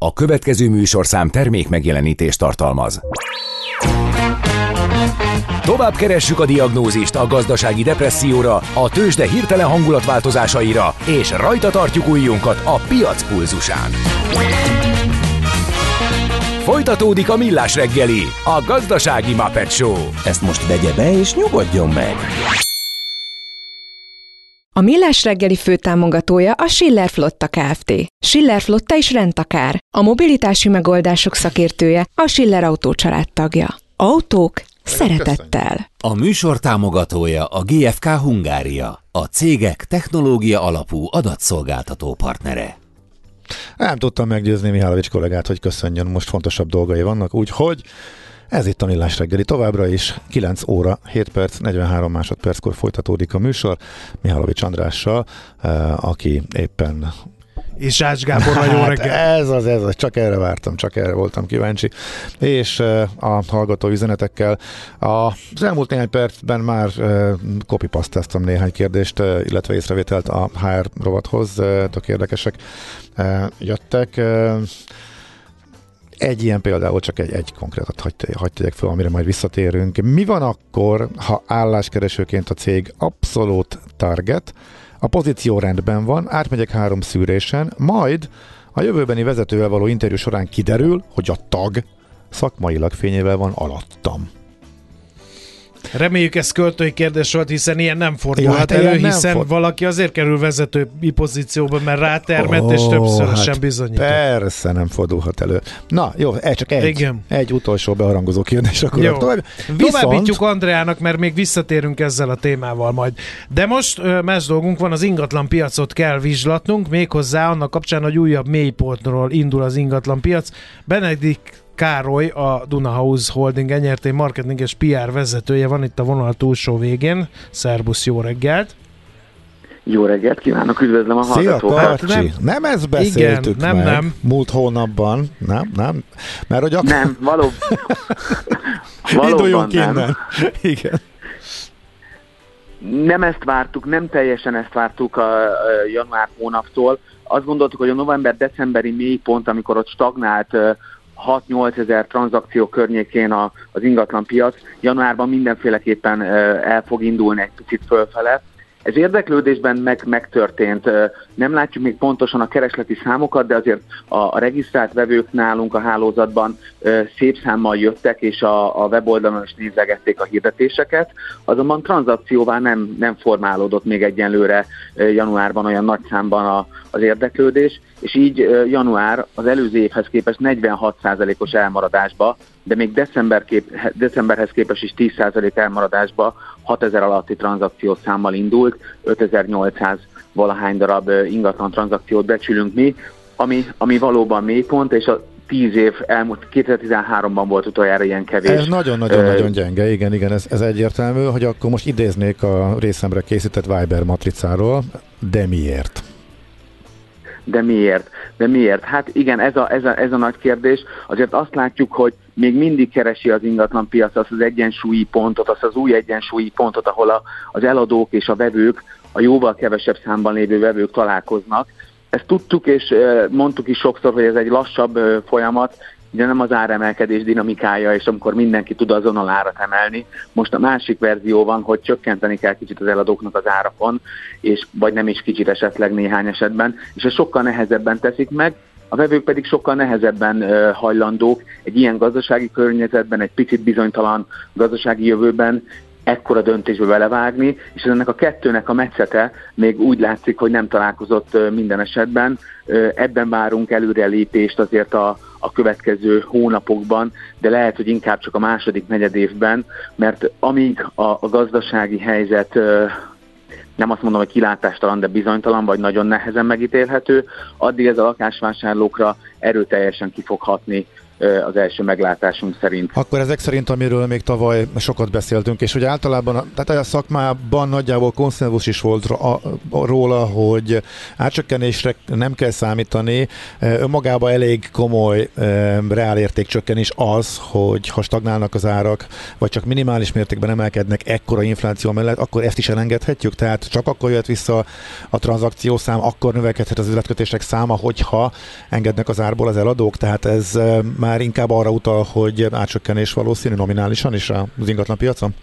A következő műsorszám termék megjelenítést tartalmaz. Tovább keressük a diagnózist a gazdasági depresszióra, a tőzsde hirtelen hangulatváltozásaira, és rajta tartjuk újjunkat a piac pulzusán. Folytatódik a Millás reggeli, a gazdasági Muppet Show. Ezt most vegye be és nyugodjon meg! A Millás reggeli főtámogatója a Schiller Flotta Kft. Schiller Flotta is rendtakár. A mobilitási megoldások szakértője a Schiller Autó tagja. Autók szeretettel. A műsor támogatója a GFK Hungária, a cégek technológia alapú adatszolgáltató partnere. Nem tudtam meggyőzni Mihálovics kollégát, hogy köszönjön, most fontosabb dolgai vannak, úgyhogy ez itt a Millás reggeli. Továbbra is 9 óra, 7 perc, 43 másodperckor folytatódik a műsor Mihálovics Andrással, eh, aki éppen és Ács Gáborra jó hát reggel. ez az, ez az, csak erre vártam, csak erre voltam kíváncsi. És uh, a hallgató üzenetekkel az elmúlt néhány percben már uh, copypasztáztam néhány kérdést, illetve észrevételt a HR rovathoz, tök érdekesek jöttek. Egy ilyen például csak egy, egy konkrétat hagy, hagy tegyek fel, amire majd visszatérünk. Mi van akkor, ha álláskeresőként a cég abszolút target, a pozíció rendben van, átmegyek három szűrésen, majd a jövőbeni vezetővel való interjú során kiderül, hogy a tag szakmailag fényével van alattam. Reméljük ez költői kérdés volt, hiszen ilyen nem fordulhat Ja, hát elő, hiszen ford- valaki azért kerül vezetői pozícióba, mert rátermett, Ó, és többszörösen hát bizonyított. Persze nem fordulhat elő. Na, jó, ez csak egy, Igen. egy utolsó beharangozó kérdés, akkor Jó. tovább. Továbbítjuk Andreának, mert még visszatérünk ezzel a témával majd. De most ö, más dolgunk van, az ingatlan piacot kell vizslatnunk, méghozzá annak kapcsán, hogy újabb mélypontról indul az ingatlan piac. Benedikt Károly, a Duna House Holding enyerté marketing és PR vezetője van itt a vonal túlsó végén. Szerbusz, jó reggelt! Jó reggelt kívánok, üdvözlöm a Szia, hallgatókat. Karcsi! nem- nem, nem ezt beszéltük Igen, nem, meg nem. múlt hónapban, nem, nem, mert hogy akkor Nem, való... valóban induljunk nem. innen. Igen. Nem ezt vártuk, nem teljesen ezt vártuk a, a január hónaptól. Azt gondoltuk, hogy a november-decemberi mélypont, amikor ott stagnált 6-8 ezer tranzakció környékén a, az ingatlan piac, januárban mindenféleképpen el fog indulni egy picit fölfele. Ez érdeklődésben meg, megtörtént. Nem látjuk még pontosan a keresleti számokat, de azért a, a regisztrált vevők nálunk a hálózatban szép számmal jöttek, és a, a weboldalon is nézegették a hirdetéseket. Azonban tranzakcióvá nem, nem formálódott még egyenlőre januárban olyan nagy számban a, az érdeklődés, és így január az előző évhez képest 46%-os elmaradásba, de még december kép, decemberhez képest is 10% elmaradásba 6000 alatti tranzakciós számmal indult, 5800 valahány darab ingatlan tranzakciót becsülünk mi, ami, ami valóban mélypont, és a 10 év elmúlt 2013-ban volt utoljára ilyen kevés. Ez nagyon-nagyon-nagyon Ö, gyenge, igen, igen, ez, ez egyértelmű, hogy akkor most idéznék a részemre készített Viber matricáról, de miért? De miért? De miért? Hát igen, ez a, ez, a, ez a nagy kérdés. Azért azt látjuk, hogy még mindig keresi az ingatlan piac azt az egyensúlyi pontot, azt az új egyensúlyi pontot, ahol a, az eladók és a vevők, a jóval kevesebb számban lévő vevők találkoznak. Ezt tudtuk, és mondtuk is sokszor, hogy ez egy lassabb folyamat, ugye nem az áremelkedés dinamikája, és amikor mindenki tud azonnal árat emelni. Most a másik verzió van, hogy csökkenteni kell kicsit az eladóknak az árakon, és vagy nem is kicsit esetleg néhány esetben, és ez sokkal nehezebben teszik meg, a vevők pedig sokkal nehezebben hajlandók egy ilyen gazdasági környezetben, egy picit bizonytalan gazdasági jövőben ekkora döntésbe belevágni, és ennek a kettőnek a metszete még úgy látszik, hogy nem találkozott minden esetben. Ebben várunk előrelépést azért a, a következő hónapokban, de lehet, hogy inkább csak a második negyedévben, mert amíg a, a gazdasági helyzet nem azt mondom, hogy kilátástalan, de bizonytalan, vagy nagyon nehezen megítélhető, addig ez a lakásvásárlókra erőteljesen ki fog hatni az első meglátásunk szerint. Akkor ezek szerint, amiről még tavaly sokat beszéltünk, és hogy általában tehát a szakmában nagyjából konszenzus is volt róla, hogy átcsökkenésre nem kell számítani. Önmagában elég komoly reálértékcsökkenés az, hogy ha stagnálnak az árak, vagy csak minimális mértékben emelkednek ekkora infláció mellett, akkor ezt is elengedhetjük. Tehát csak akkor jött vissza a tranzakciószám, akkor növekedhet az üzletkötések száma, hogyha engednek az árból az eladók. Tehát ez már inkább arra utal, hogy átcsökkenés valószínű nominálisan is az ingatlan piacon?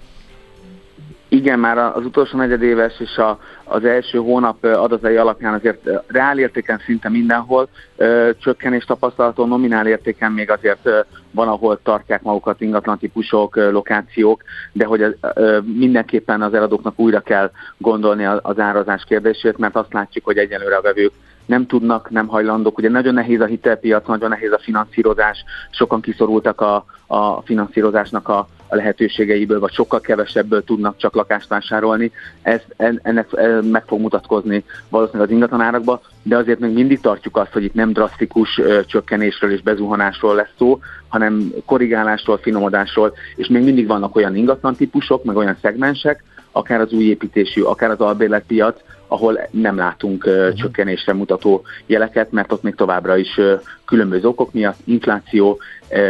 Igen, már az utolsó negyedéves és a, az első hónap adatai alapján azért reál értéken szinte mindenhol ö, csökkenés tapasztalható, nominál értéken még azért ö, van, ahol tartják magukat ingatlan típusok, ö, lokációk, de hogy ö, mindenképpen az eladóknak újra kell gondolni az árazás kérdését, mert azt látjuk, hogy egyelőre a vevők nem tudnak, nem hajlandók. Ugye nagyon nehéz a hitelpiac, nagyon nehéz a finanszírozás, sokan kiszorultak a, a finanszírozásnak a, a lehetőségeiből, vagy sokkal kevesebből tudnak csak lakást vásárolni. Ez, ennek meg fog mutatkozni valószínűleg az ingatlanárakba, de azért még mindig tartjuk azt, hogy itt nem drasztikus csökkenésről és bezuhanásról lesz szó, hanem korrigálásról, finomodásról, és még mindig vannak olyan ingatlan típusok, meg olyan szegmensek, akár az új építésű, akár az albérletpiac, ahol nem látunk uh, csökkenésre mutató jeleket, mert ott még továbbra is különböző okok miatt, infláció,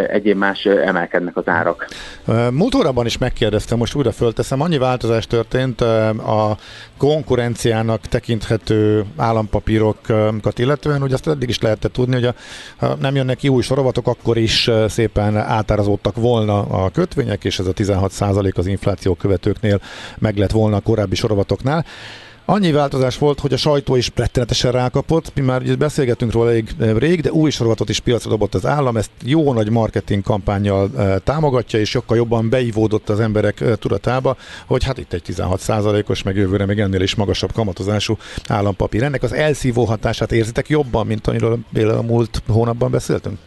egyéb más emelkednek az árak. Múlt órában is megkérdeztem, most újra fölteszem, annyi változás történt a konkurenciának tekinthető állampapírokat illetően, hogy azt eddig is lehetett tudni, hogy a, ha nem jönnek ki új sorovatok, akkor is szépen átárazódtak volna a kötvények, és ez a 16% az infláció követőknél meg lett volna a korábbi sorovatoknál. Annyi változás volt, hogy a sajtó is rettenetesen rákapott, mi már beszélgetünk róla elég eh, rég, de új sorozatot is piacra dobott az állam, ezt jó nagy marketing kampányjal e, támogatja, és sokkal jobban beivódott az emberek e, tudatába, hogy hát itt egy 16%-os, meg jövőre még ennél is magasabb kamatozású állampapír. Ennek az elszívó hatását érzitek jobban, mint amiről a múlt hónapban beszéltünk?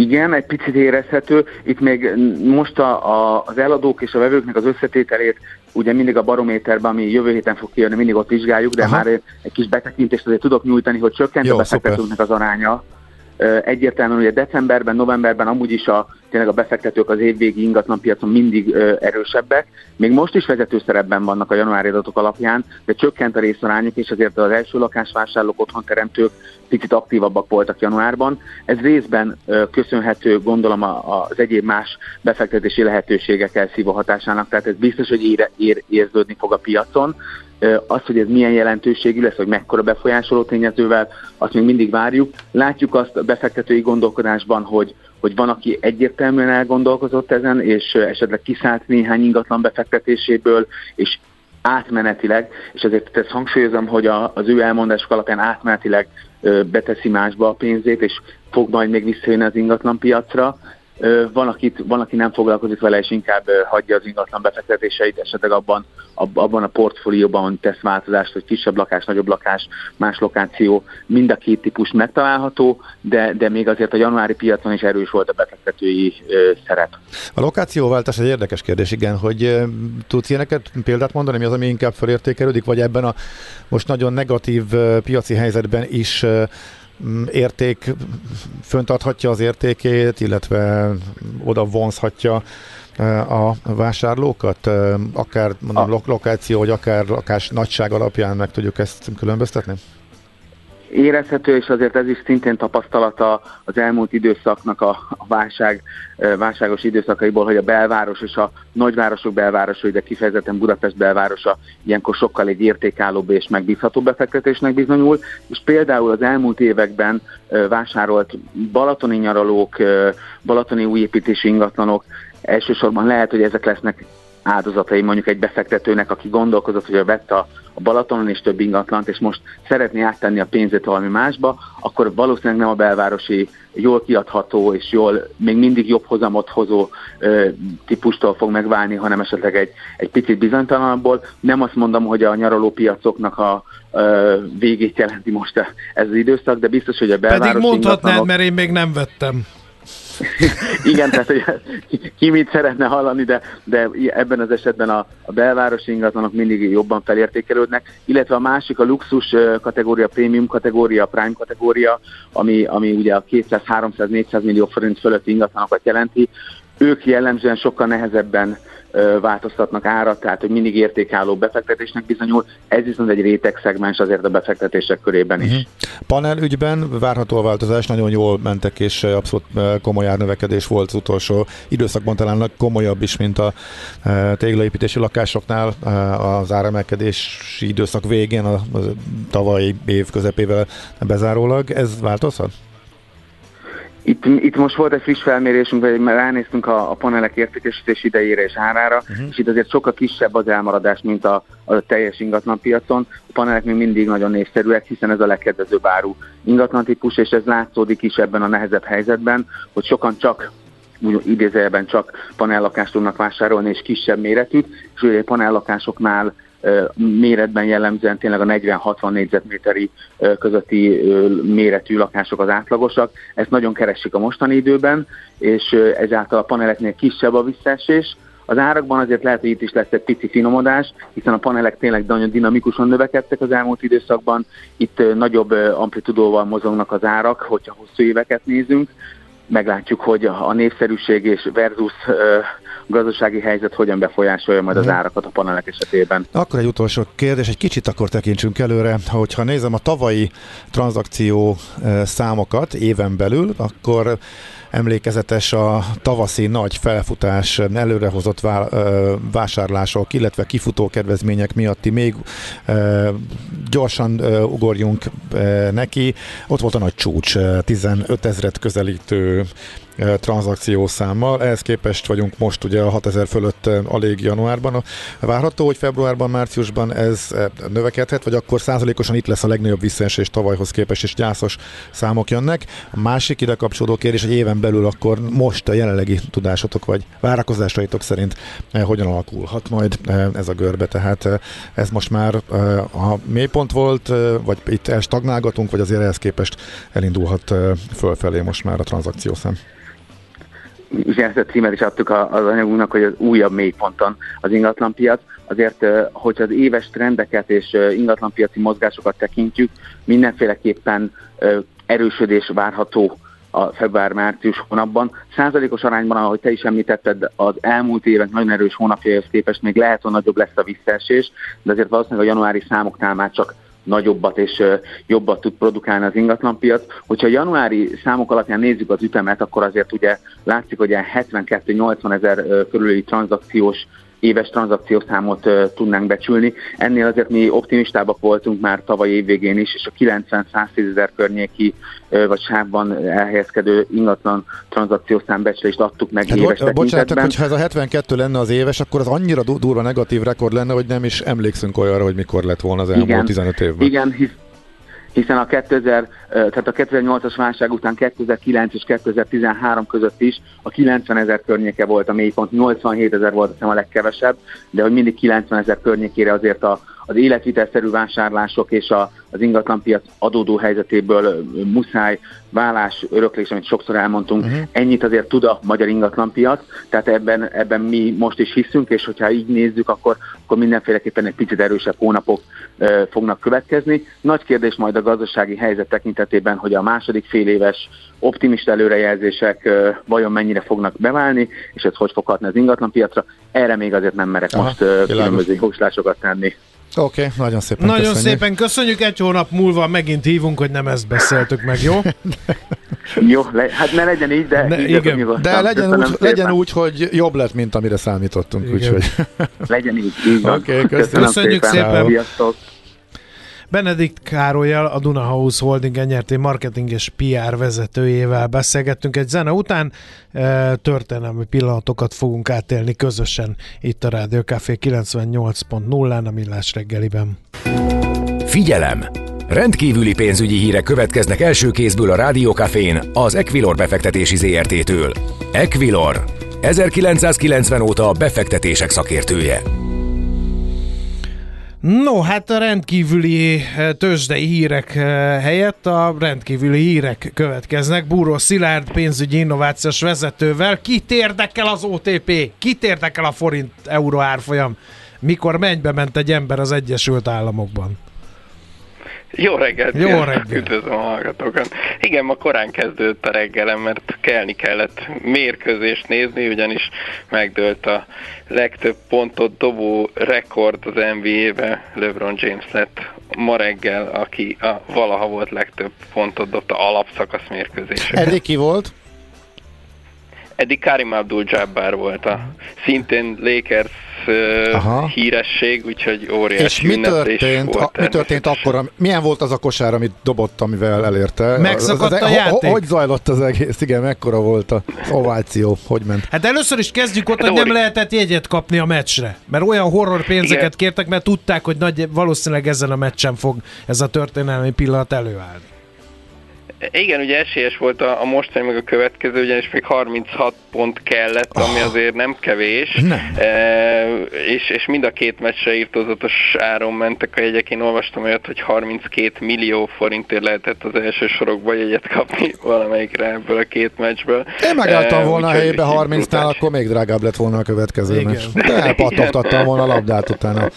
Igen, egy picit érezhető. Itt még most a, a, az eladók és a vevőknek az összetételét ugye mindig a barométerben, ami jövő héten fog kijönni, mindig ott vizsgáljuk, de Aha. már egy kis betekintést azért tudok nyújtani, hogy csökkent Jó, a befektetőknek az aránya. Egyértelműen ugye decemberben, novemberben amúgy is a, tényleg a befektetők az évvégi ingatlanpiacon mindig erősebbek. Még most is vezető szerepben vannak a januári adatok alapján, de csökkent a részarányok, és azért az első lakásvásárlók, otthonteremtők picit aktívabbak voltak januárban. Ez részben köszönhető, gondolom, az egyéb más befektetési lehetőségek elszívó hatásának, tehát ez biztos, hogy ér, ér, érződni fog a piacon. Az, hogy ez milyen jelentőségű lesz, hogy mekkora befolyásoló tényezővel, azt még mindig várjuk. Látjuk azt a befektetői gondolkodásban, hogy, hogy van, aki egyértelműen elgondolkozott ezen, és esetleg kiszállt néhány ingatlan befektetéséből, és átmenetileg, és ezért ezt hangsúlyozom, hogy a, az ő elmondások alapján átmenetileg beteszi másba a pénzét, és fog majd még visszajönni az ingatlan piacra. Van, akit, van, aki nem foglalkozik vele, és inkább hagyja az ingatlan befektetéseit, esetleg abban, abban a portfólióban tesz változást, hogy kisebb lakás, nagyobb lakás, más lokáció, mind a két típus megtalálható, de, de még azért a januári piacon is erős volt a befektetői szerep. A lokációváltás egy érdekes kérdés, igen, hogy tudsz ilyeneket példát mondani, mi az, ami inkább felértékelődik, vagy ebben a most nagyon negatív piaci helyzetben is érték föntarthatja az értékét, illetve oda vonzhatja e, a vásárlókat, e, akár mondom, a... lokáció, vagy akár lakás nagyság alapján meg tudjuk ezt különböztetni? Érezhető, és azért ez is szintén tapasztalata az elmúlt időszaknak a, a válság, válságos időszakaiból, hogy a belváros és a nagyvárosok belvárosai, de kifejezetten Budapest belvárosa ilyenkor sokkal egy értékállóbb és megbízhatóbb befektetésnek bizonyul, és például az elmúlt években vásárolt balatoni nyaralók, balatoni újépítési ingatlanok, elsősorban lehet, hogy ezek lesznek áldozatai mondjuk egy befektetőnek, aki gondolkozott, hogy vett a, a Balatonon és több ingatlant, és most szeretné áttenni a pénzét valami másba, akkor valószínűleg nem a belvárosi jól kiadható és jól még mindig jobb hozamot hozó ö, típustól fog megválni, hanem esetleg egy, egy picit bizonytalanabbból. Nem azt mondom, hogy a nyaralópiacoknak a ö, végét jelenti most ez az időszak, de biztos, hogy a belvárosi Pedig mondhatnád, ingatlanok... mert én még nem vettem. Igen, tehát hogy ki mit szeretne hallani, de, de ebben az esetben a, a belvárosi ingatlanok mindig jobban felértékelődnek, illetve a másik a luxus kategória, prémium kategória, prime kategória, ami, ami ugye a 200-300-400 millió forint fölötti ingatlanokat jelenti, ők jellemzően sokkal nehezebben változtatnak árat, tehát hogy mindig értékálló befektetésnek bizonyul. Ez viszont egy réteg szegmens azért a befektetések körében is. Uh-huh. Panel ügyben várható a változás, nagyon jól mentek, és abszolút komoly árnövekedés volt az utolsó időszakban, talán komolyabb is, mint a téglaépítési lakásoknál az áremelkedési időszak végén, a, tavalyi év közepével bezárólag. Ez változhat? Itt, itt most volt egy friss felmérésünk, hogy ránéztünk a, a panelek értékesítés idejére és árára, uh-huh. és itt azért sokkal kisebb az elmaradás, mint a, a teljes ingatlanpiacon. A panelek még mindig nagyon népszerűek, hiszen ez a legkedvezőbb áru ingatlan típus, és ez látszódik is ebben a nehezebb helyzetben, hogy sokan csak idézőjelben csak panellakást tudnak vásárolni, és kisebb méretűt, és ugye panellakásoknál méretben jellemzően tényleg a 40-60 négyzetméteri közötti méretű lakások az átlagosak. Ezt nagyon keresik a mostani időben, és ezáltal a paneleknél kisebb a visszaesés. Az árakban azért lehet, hogy itt is lesz egy pici finomodás, hiszen a panelek tényleg nagyon dinamikusan növekedtek az elmúlt időszakban. Itt nagyobb amplitudóval mozognak az árak, hogyha hosszú éveket nézünk. Meglátjuk, hogy a népszerűség és versus gazdasági helyzet hogyan befolyásolja majd az mhm. árakat a panelek esetében. Akkor egy utolsó kérdés, egy kicsit akkor tekintsünk előre. Hogyha nézem a tavalyi tranzakció eh, számokat éven belül, akkor emlékezetes a tavaszi nagy felfutás, előrehozott vásárlások, illetve kifutó kedvezmények miatti még gyorsan ugorjunk neki. Ott volt a nagy csúcs, 15 ezret közelítő tranzakciószámmal. Ehhez képest vagyunk most ugye a 6000 fölött alig januárban. Várható, hogy februárban, márciusban ez növekedhet, vagy akkor százalékosan itt lesz a legnagyobb visszaesés tavalyhoz képest, és gyászos számok jönnek. A másik ide kapcsolódó kérdés, hogy éven belül akkor most a jelenlegi tudásotok, vagy várakozásaitok szerint hogyan alakulhat majd ez a görbe. Tehát ez most már a mélypont volt, vagy itt elstagnálgatunk, vagy azért ehhez képest elindulhat fölfelé most már a tranzakciószám ugye ezt a címet is adtuk az anyagunknak, hogy az újabb mélyponton az ingatlanpiac. Azért, hogyha az éves trendeket és ingatlanpiaci mozgásokat tekintjük, mindenféleképpen erősödés várható a február-március hónapban. Százalékos arányban, ahogy te is említetted, az elmúlt évek nagyon erős hónapjaihoz képest még lehet, hogy nagyobb lesz a visszaesés, de azért valószínűleg a januári számoknál már csak nagyobbat és jobbat tud produkálni az ingatlanpiac. Hogyha a januári számok alapján nézzük az ütemet, akkor azért ugye látszik, hogy 72-80 ezer körüli tranzakciós éves tranzakciószámot tudnánk becsülni. Ennél azért mi optimistábbak voltunk már tavaly évvégén is, és a 90-110 ezer környéki vagy sávban elhelyezkedő ingatlan tranzakciószám becslést adtuk meg hát, éves bo- Bocsánat, hogyha ez a 72 lenne az éves, akkor az annyira durva negatív rekord lenne, hogy nem is emlékszünk olyanra, hogy mikor lett volna az elmúlt igen, 15 évben. Igen, hisz, hiszen a 2000, tehát a 2008-as válság után 2009 és 2013 között is a 90 ezer környéke volt a mélypont, 87 ezer volt a legkevesebb, de hogy mindig 90 ezer környékére azért a, az életvitelszerű vásárlások és a, az ingatlanpiac adódó helyzetéből muszáj vállás, öröklés, amit sokszor elmondtunk, uh-huh. ennyit azért tud a magyar ingatlanpiac, tehát ebben, ebben mi most is hiszünk, és hogyha így nézzük, akkor, akkor mindenféleképpen egy picit erősebb hónapok uh, fognak következni. Nagy kérdés majd a gazdasági helyzet tekintetében, hogy a második fél éves optimista előrejelzések uh, vajon mennyire fognak beválni, és ez hogy fog hatni az ingatlanpiacra. Erre még azért nem merek Aha, most uh, különböző jóslásokat tenni. Oké, okay, nagyon szépen Nagyon köszönjük. szépen köszönjük, egy hónap múlva megint hívunk, hogy nem ezt beszéltük meg, jó? jó, le, hát ne legyen így, de, ne, így igen. de legyen úgy, legyen úgy, hogy jobb lett, mint amire számítottunk. Úgyhogy. legyen így, így van. Okay, köszönjük. köszönjük szépen. szépen. Benedikt Károlyjal, a Duna House Holding NRT marketing és PR vezetőjével beszélgettünk egy zene után. E, történelmi pillanatokat fogunk átélni közösen itt a Rádió Café 98.0-án a Millás reggeliben. Figyelem! Rendkívüli pénzügyi hírek következnek első kézből a Rádiókafén az Equilor befektetési ZRT-től. Equilor, 1990 óta a befektetések szakértője. No, hát a rendkívüli tőzsdei hírek helyett a rendkívüli hírek következnek. Búró Szilárd pénzügyi innovációs vezetővel. Kit érdekel az OTP? Kit érdekel a forint euró árfolyam? Mikor mennybe ment egy ember az Egyesült Államokban? Jó reggelt! Jó reggelt! Üdvözlöm a hallgatókat! Igen, ma korán kezdődött a reggelem, mert kelni kellett mérkőzést nézni, ugyanis megdőlt a legtöbb pontot dobó rekord az NBA-be. LeBron James lett ma reggel, aki a valaha volt legtöbb pontot dobta alapszakasz mérkőzésre. Eddig ki volt? Eddig Karim Abdul-Jabbar volt a szintén Lakers Aha. híresség, úgyhogy óriási És mi történt, volt a, mi történt akkor, milyen volt az a kosár, amit dobott, amivel elérte? Megszakadt az, az, a játék. Hogy zajlott az egész? Igen, mekkora volt az ováció? Hogy ment? Hát először is kezdjük ott, hogy nem lehetett jegyet kapni a meccsre. Mert olyan horror pénzeket Igen. kértek, mert tudták, hogy nagy, valószínűleg ezen a meccsen fog ez a történelmi pillanat előállni. Igen, ugye esélyes volt a, a mostani meg a következő, ugyanis még 36 pont kellett, ami oh. azért nem kevés. Nem. E, és, és mind a két meccsre írtózatos áron mentek a jegyek. Én olvastam olyat, hogy 32 millió forintért lehetett az első sorokba jegyet kapni valamelyikre ebből a két meccsből. Én megálltam e, volna a helyébe 30-nál, akkor még drágább lett volna a következő Igen. meccs. De elpattogtattam volna a labdát utána.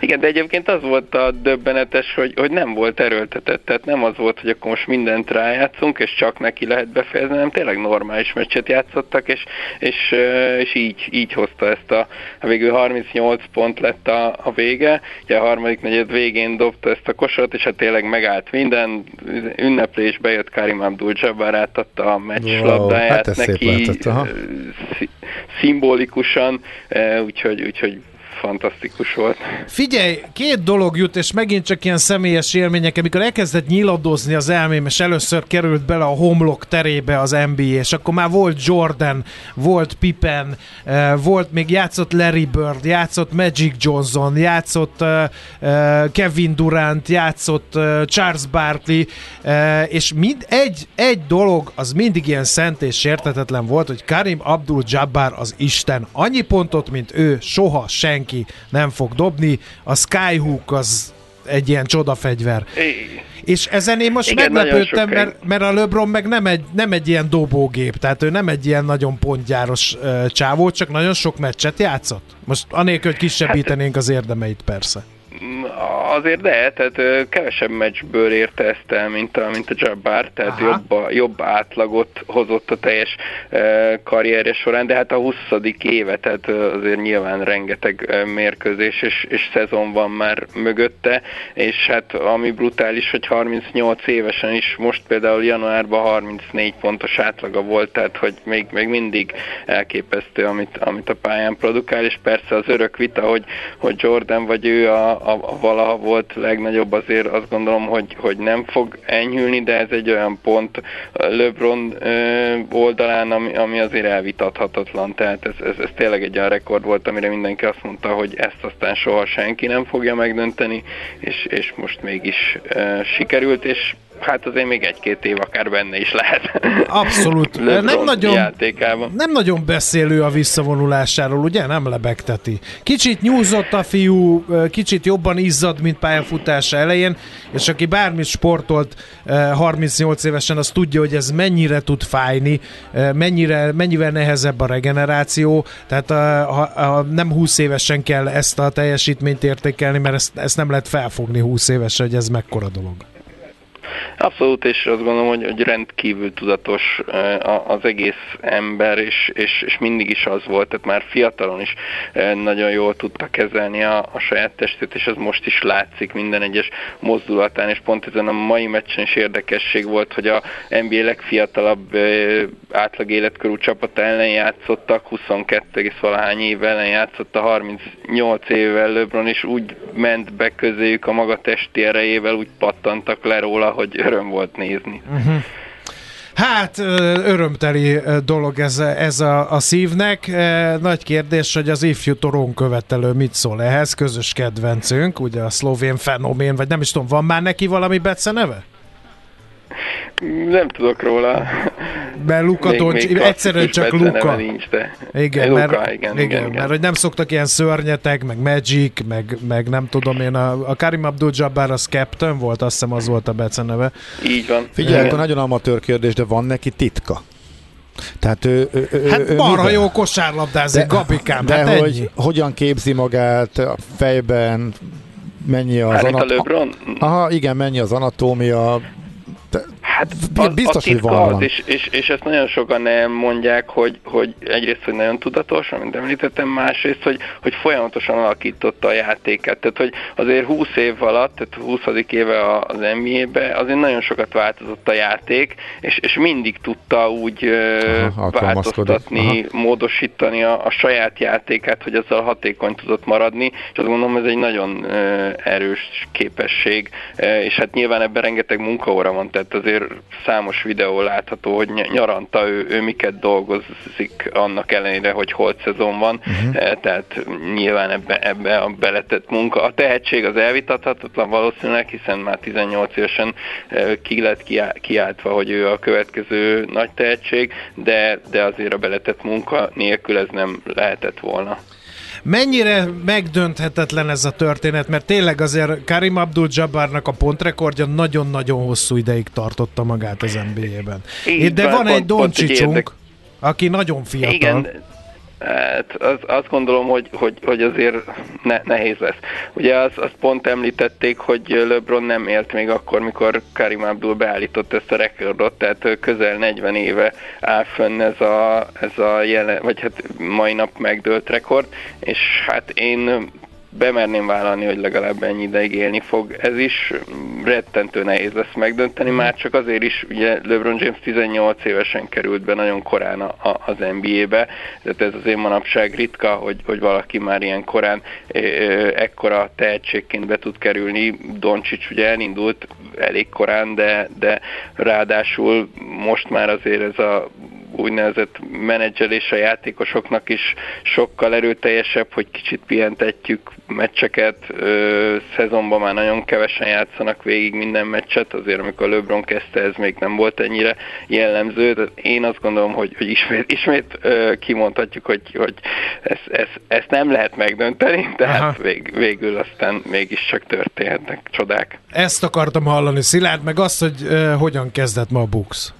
Igen, de egyébként az volt a döbbenetes, hogy, hogy nem volt erőltetett, tehát nem az volt, hogy akkor most mindent rájátszunk, és csak neki lehet befejezni, hanem tényleg normális meccset játszottak, és, és, és így, így hozta ezt a, a végül 38 pont lett a, a vége, ugye a harmadik negyed végén dobta ezt a kosart, és hát tényleg megállt minden, ünneplésbe jött Karim Abdul-Jabbar, átadta a meccs wow, labdáját hát neki, szimbolikusan, úgyhogy, úgyhogy fantasztikus volt. Figyelj, két dolog jut, és megint csak ilyen személyes élmények, amikor elkezdett nyiladozni az elmém, és először került bele a homlok terébe az NBA, és akkor már volt Jordan, volt Pippen, eh, volt még játszott Larry Bird, játszott Magic Johnson, játszott eh, eh, Kevin Durant, játszott Charles Barkley, és mind egy, egy dolog az mindig ilyen szent és értetetlen volt, hogy Karim Abdul-Jabbar az Isten. Annyi pontot, mint ő, soha senki senki nem fog dobni. A Skyhook az egy ilyen csodafegyver. É. És ezen én most Igen, meglepődtem, mert, mert a LeBron meg nem egy, nem egy ilyen dobógép, tehát ő nem egy ilyen nagyon pontgyáros uh, csávó, csak nagyon sok meccset játszott. Most anélkül, hogy kisebbítenénk az érdemeit persze. Azért de, tehát kevesebb meccsből érte ezt el, mint a, mint a Jabbar, tehát jobb, jobb átlagot hozott a teljes karrierje során, de hát a 20. éve, tehát azért nyilván rengeteg mérkőzés és, és szezon van már mögötte, és hát ami brutális, hogy 38 évesen is, most például januárban 34 pontos átlaga volt, tehát hogy még, még mindig elképesztő, amit, amit a pályán produkál, és persze az örök vita, hogy, hogy Jordan vagy ő a, a, a valaha volt legnagyobb, azért azt gondolom, hogy, hogy nem fog enyhülni, de ez egy olyan pont LeBron oldalán, ami, ami azért elvitathatatlan, tehát ez, ez, ez tényleg egy olyan rekord volt, amire mindenki azt mondta, hogy ezt aztán soha senki nem fogja megdönteni, és, és most mégis sikerült, és hát azért még egy-két év akár benne is lehet. Abszolút. nem nagyon, játékában. nem nagyon beszélő a visszavonulásáról, ugye? Nem lebegteti. Kicsit nyúzott a fiú, kicsit jobban izzad, mint pályafutása elején, és aki bármit sportolt 38 évesen, az tudja, hogy ez mennyire tud fájni, mennyire, mennyivel nehezebb a regeneráció, tehát a, a, a, nem 20 évesen kell ezt a teljesítményt értékelni, mert ezt, ezt nem lehet felfogni 20 évesen, hogy ez mekkora dolog. Abszolút, és azt gondolom, hogy, hogy rendkívül tudatos az egész ember, és, és, és mindig is az volt, tehát már fiatalon is nagyon jól tudta kezelni a, a saját testét, és ez most is látszik minden egyes mozdulatán, és pont ezen a mai meccsen is érdekesség volt, hogy a NBA legfiatalabb átlag életkorú csapata ellen játszottak, 22 valahány év ellen játszott a 38 évvel LeBron, és úgy ment be közéjük a maga testi erejével, úgy pattantak le róla, hogy öröm volt nézni. Uh-huh. Hát örömteli dolog ez, ez a, a szívnek. Nagy kérdés, hogy az ifjú toron követelő mit szól ehhez, közös kedvencünk, ugye a szlovén fenomén, vagy nem is tudom, van már neki valami neve? Nem tudok róla. Mert Luka Doncsics, egyszerűen csak Luka. Nincs, de igen, Luka, mert, igen, igen, igen, igen, mert hogy nem szoktak ilyen szörnyetek, meg Magic, meg, meg nem tudom én, a, a Karim Abdul-Jabbar az Captain volt, azt hiszem az volt a beceneve. Így van. Figyelj, akkor nagyon amatőr kérdés, de van neki titka? Tehát ő, ő, ő, hát ő marha jó kosárlabdázik, Gabikám, De hát hogy ennyi. hogyan képzi magát a fejben, mennyi az Hát a anat- LeBron? Aha, igen, mennyi az anatómia, Hát az, biztos, a hogy van az, valami. és, és, és ezt nagyon sokan nem mondják, hogy, hogy egyrészt, hogy nagyon tudatos, amit említettem, másrészt, hogy, hogy folyamatosan alakította a játéket. Tehát, hogy azért 20 év alatt, tehát 20. éve a- az NBA-be, azért nagyon sokat változott a játék, és, és mindig tudta úgy Aha, változtatni, módosítani a, a saját játékát, hogy azzal hatékony tudott maradni, és azt gondolom ez egy nagyon erős képesség, és hát nyilván ebben rengeteg munkaóra van, tehát azért számos videó látható, hogy ny- nyaranta ő, ő miket dolgozik annak ellenére, hogy holt szezon van, uh-huh. tehát nyilván ebbe, ebbe a beletett munka. A tehetség az elvitathatatlan valószínűleg, hiszen már 18 évesen ö, ki lett kiá- kiáltva, hogy ő a következő nagy tehetség, de, de azért a beletett munka nélkül ez nem lehetett volna. Mennyire megdönthetetlen ez a történet, mert tényleg azért Karim Abdul-Jabbarnak a pontrekordja nagyon-nagyon hosszú ideig tartotta magát az NBA-ben. Így De van, van egy érdek- aki nagyon fiatal. Igen, hát az, azt gondolom, hogy, hogy, hogy azért ne, nehéz lesz. Ugye azt, azt pont említették, hogy LeBron nem élt még akkor, mikor Karim Abdul beállított ezt a rekordot, tehát közel 40 éve áll fönn ez a, ez a jelen, vagy hát mai nap megdőlt rekord, és hát én bemerném vállalni, hogy legalább ennyi ideig élni fog. Ez is rettentő nehéz lesz megdönteni, már csak azért is, ugye LeBron James 18 évesen került be nagyon korán a, a, az NBA-be, tehát ez azért manapság ritka, hogy, hogy valaki már ilyen korán ö, ekkora tehetségként be tud kerülni. Doncsics ugye elindult elég korán, de, de ráadásul most már azért ez a úgynevezett menedzselés a játékosoknak is sokkal erőteljesebb, hogy kicsit pihentetjük meccseket, szezonban már nagyon kevesen játszanak végig minden meccset, azért amikor LeBron kezdte, ez még nem volt ennyire jellemző, de én azt gondolom, hogy, hogy ismét, ismét kimondhatjuk, hogy, hogy ezt, ezt, ezt nem lehet megdönteni, tehát Aha. vég, végül aztán mégiscsak történhetnek csodák. Ezt akartam hallani, Szilárd, meg azt, hogy uh, hogyan kezdett ma a Bux.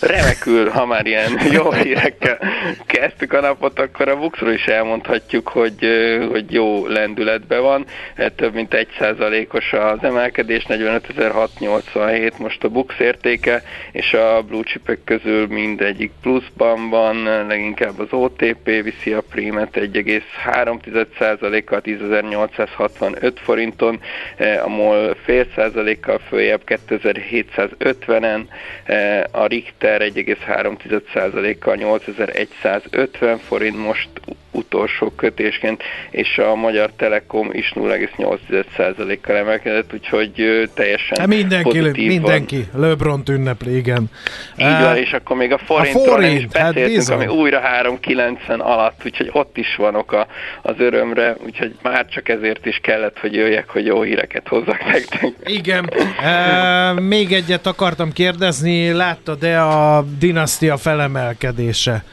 Remekül, ha már ilyen jó hírekkel kezdtük a napot, akkor a Buxról is elmondhatjuk, hogy, hogy jó lendületben van. Eh, Több mint egy százalékos az emelkedés, 45.687 most a Bux értéke, és a blue chipek közül mindegyik pluszban van, leginkább az OTP viszi a prímet 1,3%-kal 10.865 forinton, eh, a MOL fél százalékkal följebb 2750-en, eh, a Richter 1,3%-kal 8150 forint most utolsó kötésként, és a Magyar Telekom is 0,8%-kal emelkedett, úgyhogy teljesen Hát mindenki, pozitív mindenki LeBron ünnepli, igen. Van. Így van, és akkor még a forintról forint, nem is hát beszéltünk, bizony. ami újra 3,90 alatt, úgyhogy ott is van oka az örömre, úgyhogy már csak ezért is kellett, hogy jöjjek, hogy jó híreket hozzak nektek. Igen. E, még egyet akartam kérdezni, láttad-e a Dinasztia felemelkedése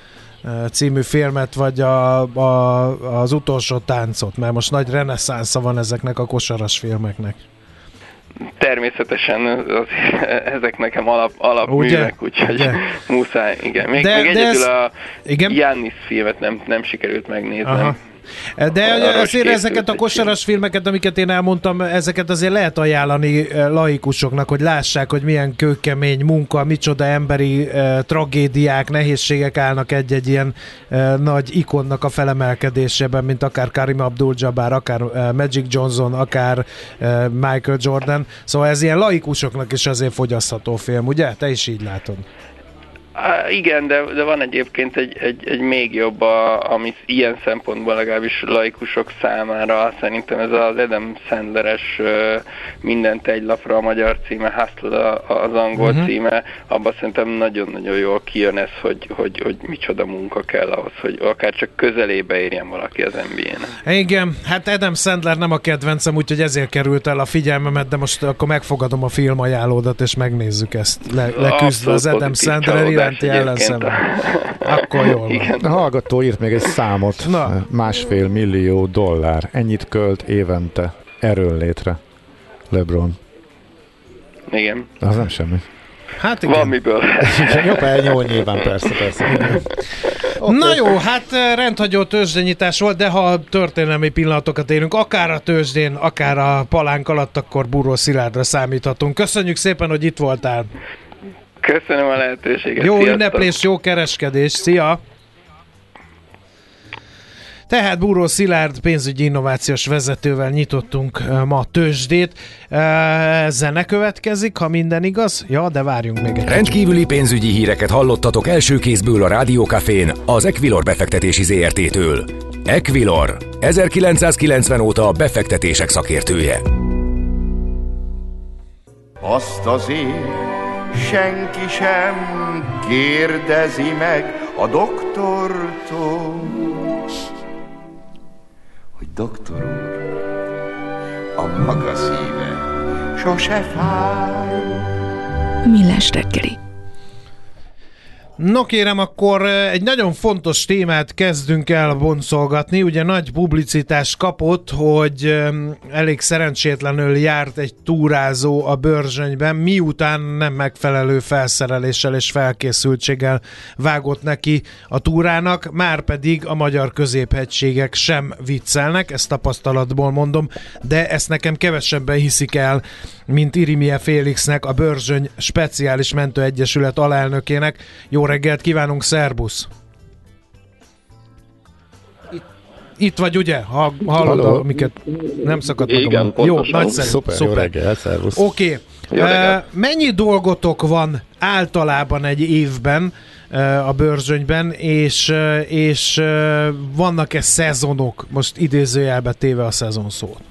című filmet, vagy a, a, az utolsó táncot, mert most nagy reneszánsza van ezeknek a kosaras filmeknek. Természetesen az, ezek nekem alap, alapművek, úgyhogy Ugye? muszáj, igen. Még, De- még de egyedül ez- a Igen? Giannis filmet nem, nem sikerült megnéznem. Aha. De azért ezeket a kosaras filmeket, amiket én elmondtam, ezeket azért lehet ajánlani eh, laikusoknak, hogy lássák, hogy milyen kőkemény munka, micsoda emberi eh, tragédiák, nehézségek állnak egy-egy ilyen eh, nagy ikonnak a felemelkedésében, mint akár Karim Abdul-Jabbar, akár eh, Magic Johnson, akár eh, Michael Jordan. Szóval ez ilyen laikusoknak is azért fogyasztható film, ugye? Te is így látod. Á, igen, de, de van egyébként egy, egy, egy még jobb, a, ami ilyen szempontból legalábbis laikusok számára szerintem ez az Adam Sandleres mindent egy lapra a magyar címe, Hustle az angol uh-huh. címe, abban szerintem nagyon-nagyon jól kijön ez, hogy, hogy, hogy micsoda munka kell ahhoz, hogy akár csak közelébe érjen valaki az NBA-nek. Igen, hát Adam Sandler nem a kedvencem, úgyhogy ezért került el a figyelmemet, de most akkor megfogadom a film ajánlódat, és megnézzük ezt. Le, leküzdve az Adam Sandler iránti ellenszem. Akkor jól van. A hallgató írt még egy számot. Na. Másfél millió dollár. Ennyit költ évente erőnlétre. LeBron. Igen. Az nem semmi. Hát igen. Van miből. Jobb elnyúl nyilván, persze, persze. Okay. Na jó, hát rendhagyó tőzsdenyítás volt, de ha történelmi pillanatokat érünk, akár a tőzsdén, akár a palánk alatt, akkor Buró Szilárdra számíthatunk. Köszönjük szépen, hogy itt voltál. Köszönöm a lehetőséget. Jó Sziasztok. ünneplés, jó kereskedés. Szia! Tehát Búró Szilárd pénzügyi innovációs vezetővel nyitottunk ma tőzsdét. Zene következik, ha minden igaz? Ja, de várjunk még egy. Rendkívüli pénzügyi híreket hallottatok első kézből a Rádiókafén az Equilor befektetési ZRT-től. Equilor, 1990 óta a befektetések szakértője. Azt azért senki sem kérdezi meg a doktortól, hogy doktor úr, a maga szíve sose fáj. Millás reggeli. No kérem, akkor egy nagyon fontos témát kezdünk el boncolgatni. Ugye nagy publicitás kapott, hogy elég szerencsétlenül járt egy túrázó a bőrzsönyben, miután nem megfelelő felszereléssel és felkészültséggel vágott neki a túrának, már pedig a magyar középhegységek sem viccelnek, ezt tapasztalatból mondom, de ezt nekem kevesebben hiszik el, mint Irimie Félixnek, a Bőrzsöny Speciális Mentő Egyesület alelnökének. Jó reggelt kívánunk, szerbusz! Itt, vagy ugye? Ha, hallod, Halló. amiket nem szakadt meg Igen, a... Jó, nagyszerű. Szuper, szuper. jó reggel, szervusz. Oké. Okay. Uh, mennyi dolgotok van általában egy évben uh, a bőrzsönyben, és, uh, és vannak-e szezonok, most idézőjelbe téve a szezon szót?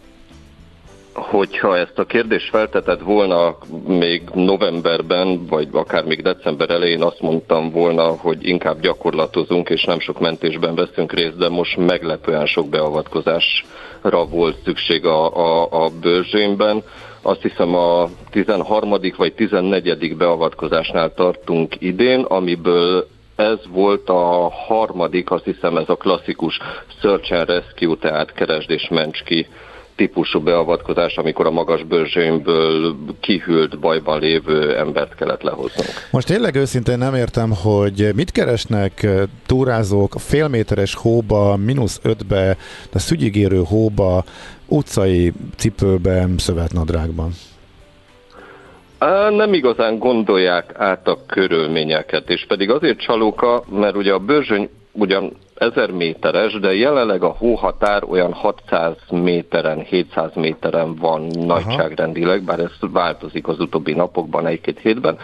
Hogyha ezt a kérdést feltetett volna még novemberben, vagy akár még december elején, azt mondtam volna, hogy inkább gyakorlatozunk, és nem sok mentésben veszünk részt, de most meglepően sok beavatkozásra volt szükség a, a, a bőrzsénben. Azt hiszem a 13. vagy 14. beavatkozásnál tartunk idén, amiből ez volt a harmadik, azt hiszem ez a klasszikus Search and Rescue, tehát keresd és ments ki típusú beavatkozás, amikor a magas bőrzsőmből kihűlt bajban lévő embert kellett lehoznunk. Most tényleg őszintén nem értem, hogy mit keresnek túrázók félméteres hóba, mínusz ötbe, de szügyigérő hóba, utcai cipőben, szövetnadrágban. Nem igazán gondolják át a körülményeket, és pedig azért csalóka, mert ugye a bőrzsöny ugyan 1000 méteres, de jelenleg a hóhatár olyan 600 méteren, 700 méteren van nagyságrendileg, bár ez változik az utóbbi napokban, egy-két hétben.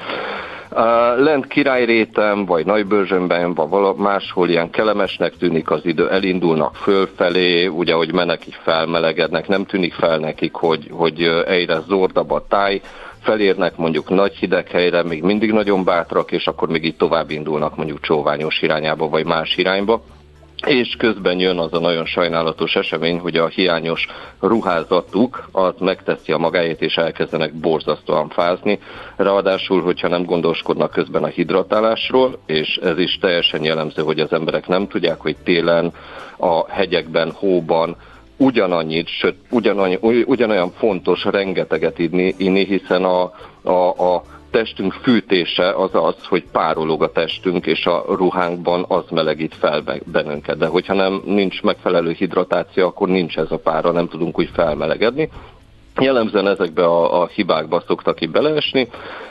Uh, lent királyrétem, vagy nagybőrzsönben, vagy valahol máshol ilyen kellemesnek tűnik az idő, elindulnak fölfelé, ugye, hogy menekik felmelegednek, nem tűnik fel nekik, hogy, hogy egyre zordabb a táj, felérnek mondjuk nagy hideg helyre, még mindig nagyon bátrak, és akkor még itt tovább indulnak mondjuk csóványos irányába, vagy más irányba és közben jön az a nagyon sajnálatos esemény, hogy a hiányos ruházatuk az megteszi a magáét, és elkezdenek borzasztóan fázni. Ráadásul, hogyha nem gondoskodnak közben a hidratálásról, és ez is teljesen jellemző, hogy az emberek nem tudják, hogy télen a hegyekben, hóban ugyanannyit, sőt, ugyanannyi, ugyanolyan fontos rengeteget inni, inni hiszen a, a, a testünk fűtése az az, hogy párolog a testünk, és a ruhánkban az melegít fel bennünket. De hogyha nem nincs megfelelő hidratáció, akkor nincs ez a pára, nem tudunk úgy felmelegedni. Jellemzően ezekbe a, a hibákba szoktak ki beleesni,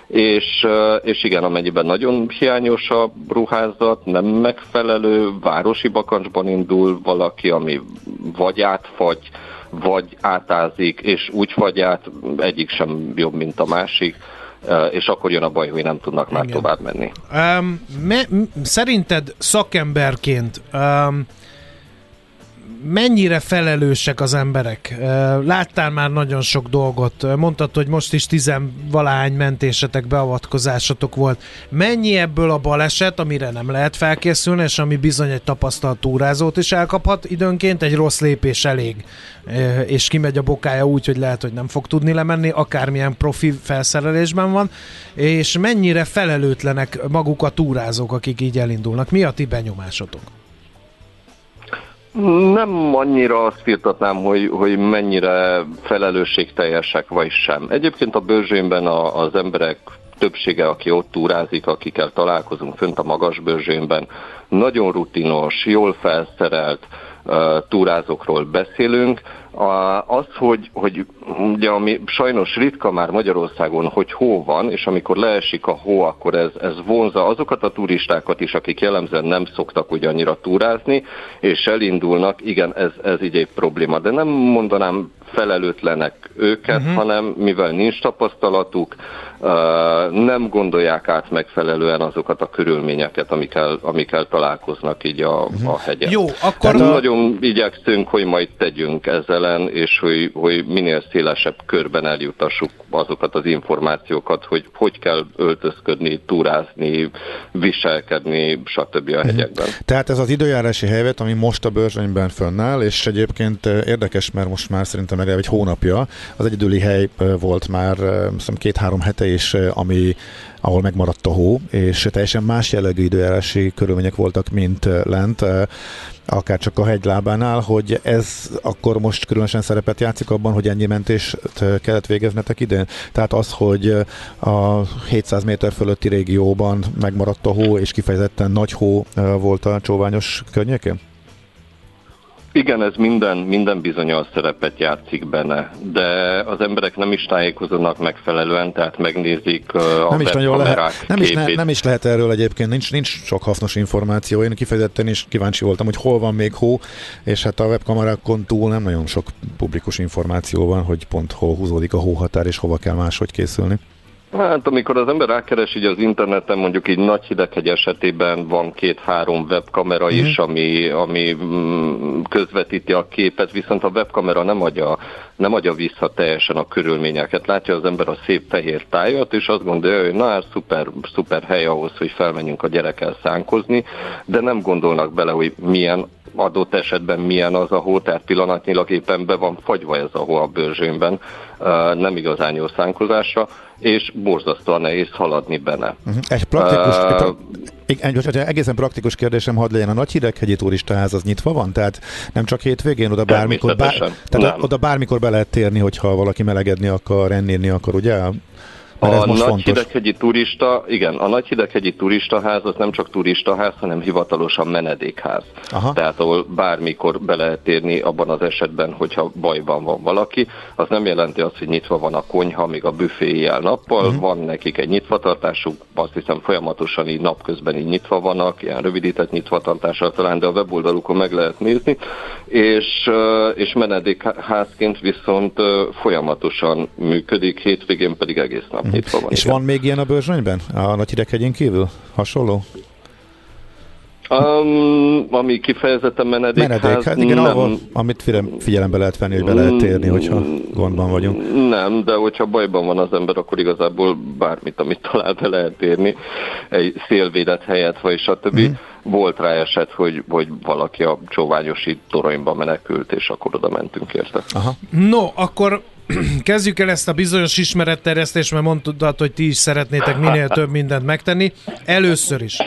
és, és igen, amennyiben nagyon hiányos a ruházat, nem megfelelő, városi bakancsban indul valaki, ami vagy átfagy, vagy átázik, és úgy fagy át, egyik sem jobb, mint a másik és akkor jön a baj, hogy nem tudnak már Igen. tovább menni. Um, me, szerinted szakemberként um, mennyire felelősek az emberek? Láttál már nagyon sok dolgot, mondtad, hogy most is tizenvalahány mentésetek, beavatkozásatok volt. Mennyi ebből a baleset, amire nem lehet felkészülni, és ami bizony egy tapasztalt túrázót is elkaphat időnként, egy rossz lépés elég, és kimegy a bokája úgy, hogy lehet, hogy nem fog tudni lemenni, akármilyen profi felszerelésben van, és mennyire felelőtlenek maguk a túrázók, akik így elindulnak. Mi a ti benyomásotok? Nem annyira azt firtatnám, hogy, hogy mennyire felelősségteljesek vagy sem. Egyébként a bőrzsőnben a, az emberek többsége, aki ott túrázik, akikkel találkozunk fönt a magas bőrzsőnben, nagyon rutinos, jól felszerelt túrázókról beszélünk. Az, hogy, hogy ugye, ami sajnos ritka már Magyarországon, hogy hó van, és amikor leesik a hó, akkor ez, ez vonza azokat a turistákat is, akik jellemzően nem szoktak ugye annyira túrázni, és elindulnak, igen, ez, ez így egy probléma. De nem mondanám felelőtlenek őket, uh-huh. hanem mivel nincs tapasztalatuk, nem gondolják át megfelelően azokat a körülményeket, amikkel, amikkel találkoznak így a, a hegyen. Jó, akkor... Tehát nagyon igyekszünk, hogy majd tegyünk ezzel és hogy, hogy minél szélesebb körben eljutassuk azokat az információkat, hogy hogy kell öltözködni, túrázni, viselkedni, stb. a hegyekben. Tehát ez az időjárási helyzet, ami most a bőrzsönyben fönnáll, és egyébként érdekes, mert most már szerintem legalább egy hónapja az egyedüli hely volt már hiszem két-három hete is, ami ahol megmaradt a hó, és teljesen más jellegű időjárási körülmények voltak, mint lent, akár csak a hegylábánál, hogy ez akkor most különösen szerepet játszik abban, hogy ennyi mentést kellett végeznetek idén. Tehát az, hogy a 700 méter fölötti régióban megmaradt a hó, és kifejezetten nagy hó volt a csóványos környékén? Igen, ez minden, minden bizonyos szerepet játszik benne, de az emberek nem is tájékozódnak megfelelően, tehát megnézik uh, a nem is nagyon lehet, nem is, ne, nem is lehet erről egyébként, nincs, nincs sok hasznos információ. Én kifejezetten is kíváncsi voltam, hogy hol van még hó, és hát a webkamerákon túl nem nagyon sok publikus információ van, hogy pont hol húzódik a hóhatár, és hova kell máshogy készülni. Hát amikor az ember rákeres így az interneten, mondjuk így nagy hideghegy esetében van két-három webkamera mm. is, ami, ami mm, közvetíti a képet, viszont a webkamera nem adja, nem adja vissza teljesen a körülményeket. Látja az ember a szép fehér tájat, és azt gondolja, hogy na hát szuper, szuper hely ahhoz, hogy felmenjünk a gyerekkel szánkozni, de nem gondolnak bele, hogy milyen adott esetben milyen az a hó, tehát pillanatnyilag éppen be van fagyva ez a hó a bőrzsőnben, nem igazán jó szánkozásra, és borzasztóan nehéz haladni benne. Uh-huh. Egy praktikus, Uh, pra- egy, egy, egészen praktikus kérdésem hadd legyen, a nagy hideghegyi turistaház az nyitva van? Tehát nem csak hétvégén, oda bármikor, bár, tehát nem. oda bármikor be lehet térni, hogyha valaki melegedni akar, rennírni akar, ugye? Mert A most nagy fontos. hideghegyi turista, igen, a nagy hideghegyi turistaház az nem csak turistaház, hanem hivatalosan menedékház. Aha. Tehát ahol bármikor be lehet érni abban az esetben, hogyha bajban van valaki. Az nem jelenti azt, hogy nyitva van a konyha, még a büfé éjjel nappal, uh-huh. van nekik egy nyitvatartásuk, azt hiszem folyamatosan így napközben így nyitva vannak, ilyen rövidített nyitvatartással talán, de a weboldalukon meg lehet nézni, és, és menedékházként viszont folyamatosan működik, hétvégén pedig egész nap nyitva van. És igen. van még ilyen a bőrzsönyben? A nagy hideghegyén kívül? Hasonló? Um, ami kifejezetten menedékház, Menedék, hát igen, nem, ahol, amit figyelembe- lehet venni, hogy be lehet térni, hogyha gondban vagyunk. Nem, de hogyha bajban van az ember, akkor igazából bármit, amit talál, be lehet érni, egy szélvédett helyet, vagy stb. Mm. Volt rá eset, hogy, hogy valaki a csóványosi toronyba menekült, és akkor oda mentünk érte. Aha. No, akkor kezdjük el ezt a bizonyos ismeretterjesztést, mert mondtad, hogy ti is szeretnétek minél több mindent megtenni. Először is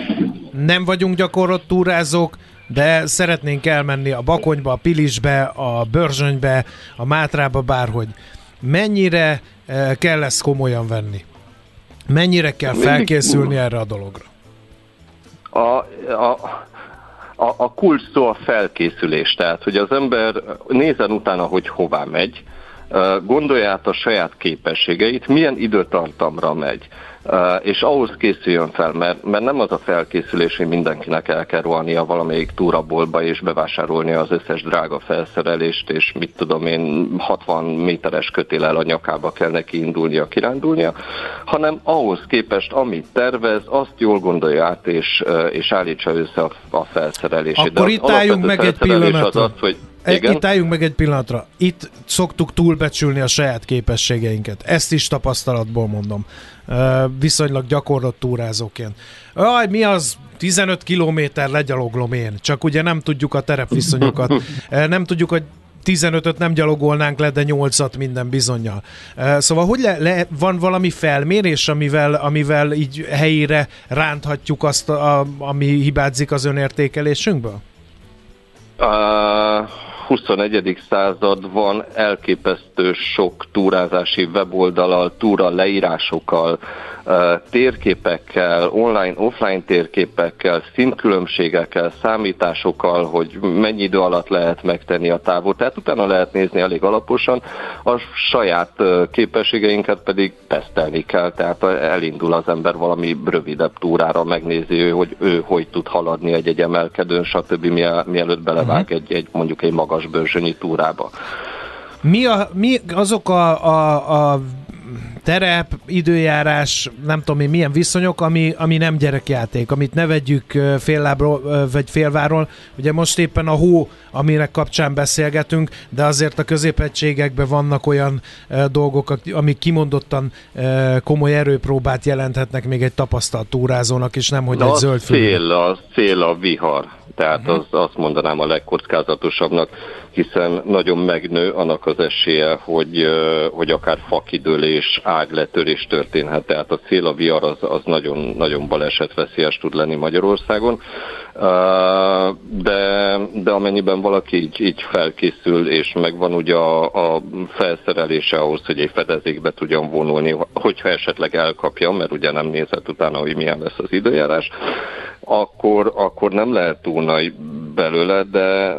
nem vagyunk gyakorlott túrázók, de szeretnénk elmenni a Bakonyba, a Pilisbe, a Börzsönybe, a Mátrába, bárhogy. Mennyire eh, kell ezt komolyan venni? Mennyire kell felkészülni erre a dologra? A, a, a, a kulcs szó a felkészülés, tehát hogy az ember nézen utána, hogy hová megy, gondolja át a saját képességeit, milyen időtartamra megy és ahhoz készüljön fel, mert, mert nem az a felkészülés, hogy mindenkinek el kell rohania valamelyik túraboltba és bevásárolni az összes drága felszerelést, és mit tudom én, 60 méteres kötélel a nyakába kell neki indulnia, kirándulnia, hanem ahhoz képest, amit tervez, azt jól gondolja át, és, és állítsa össze a, a felszerelését. Akkor itt álljunk meg egy pillanatra. Az az, hogy igen? Itt álljunk meg egy pillanatra. Itt szoktuk túlbecsülni a saját képességeinket. Ezt is tapasztalatból mondom. Viszonylag gyakorlott túrázóként. Aj, mi az? 15 kilométer legyaloglom én. Csak ugye nem tudjuk a terepviszonyokat. nem tudjuk, hogy 15-öt nem gyalogolnánk le, de 8-at minden bizonyal. Szóval hogy le, le, van valami felmérés, amivel, amivel így helyére ránthatjuk azt, a, ami hibázik az önértékelésünkből? Uh, 21. században elképesztő sok túrázási weboldalal, túra leírásokkal, térképekkel, online, offline térképekkel, szintkülönbségekkel, számításokkal, hogy mennyi idő alatt lehet megtenni a távot. Tehát utána lehet nézni elég alaposan, a saját képességeinket pedig tesztelni kell, tehát elindul az ember valami rövidebb túrára, megnézi ő, hogy ő hogy tud haladni egy-egy emelkedőn, stb. mielőtt belevág uh-huh. egy, egy mondjuk egy magas bőrzsönyi túrába. Mi, a, mi azok a, a, a terep, időjárás, nem tudom én milyen viszonyok, ami, ami nem gyerekjáték, amit ne vegyük féllábról vagy félváról. Ugye most éppen a hó, aminek kapcsán beszélgetünk, de azért a középegységekben vannak olyan dolgok, amik kimondottan komoly erőpróbát jelenthetnek még egy tapasztalt túrázónak, és nem, hogy Na, egy zöld szél, a szél a vihar. Tehát uh-huh. az, azt mondanám a legkockázatosabbnak, hiszen nagyon megnő annak az esélye, hogy, hogy akár fakidőlés, ágletörés történhet. Tehát a szél, a vihar az, az nagyon, nagyon balesetveszélyes tud lenni Magyarországon. De, de amennyiben valaki így, így felkészül, és megvan ugye a, a felszerelése ahhoz, hogy egy fedezékbe tudjon vonulni, hogyha esetleg elkapja, mert ugye nem nézett utána, hogy milyen lesz az időjárás, akkor, akkor nem lehet túl nagy belőle, de,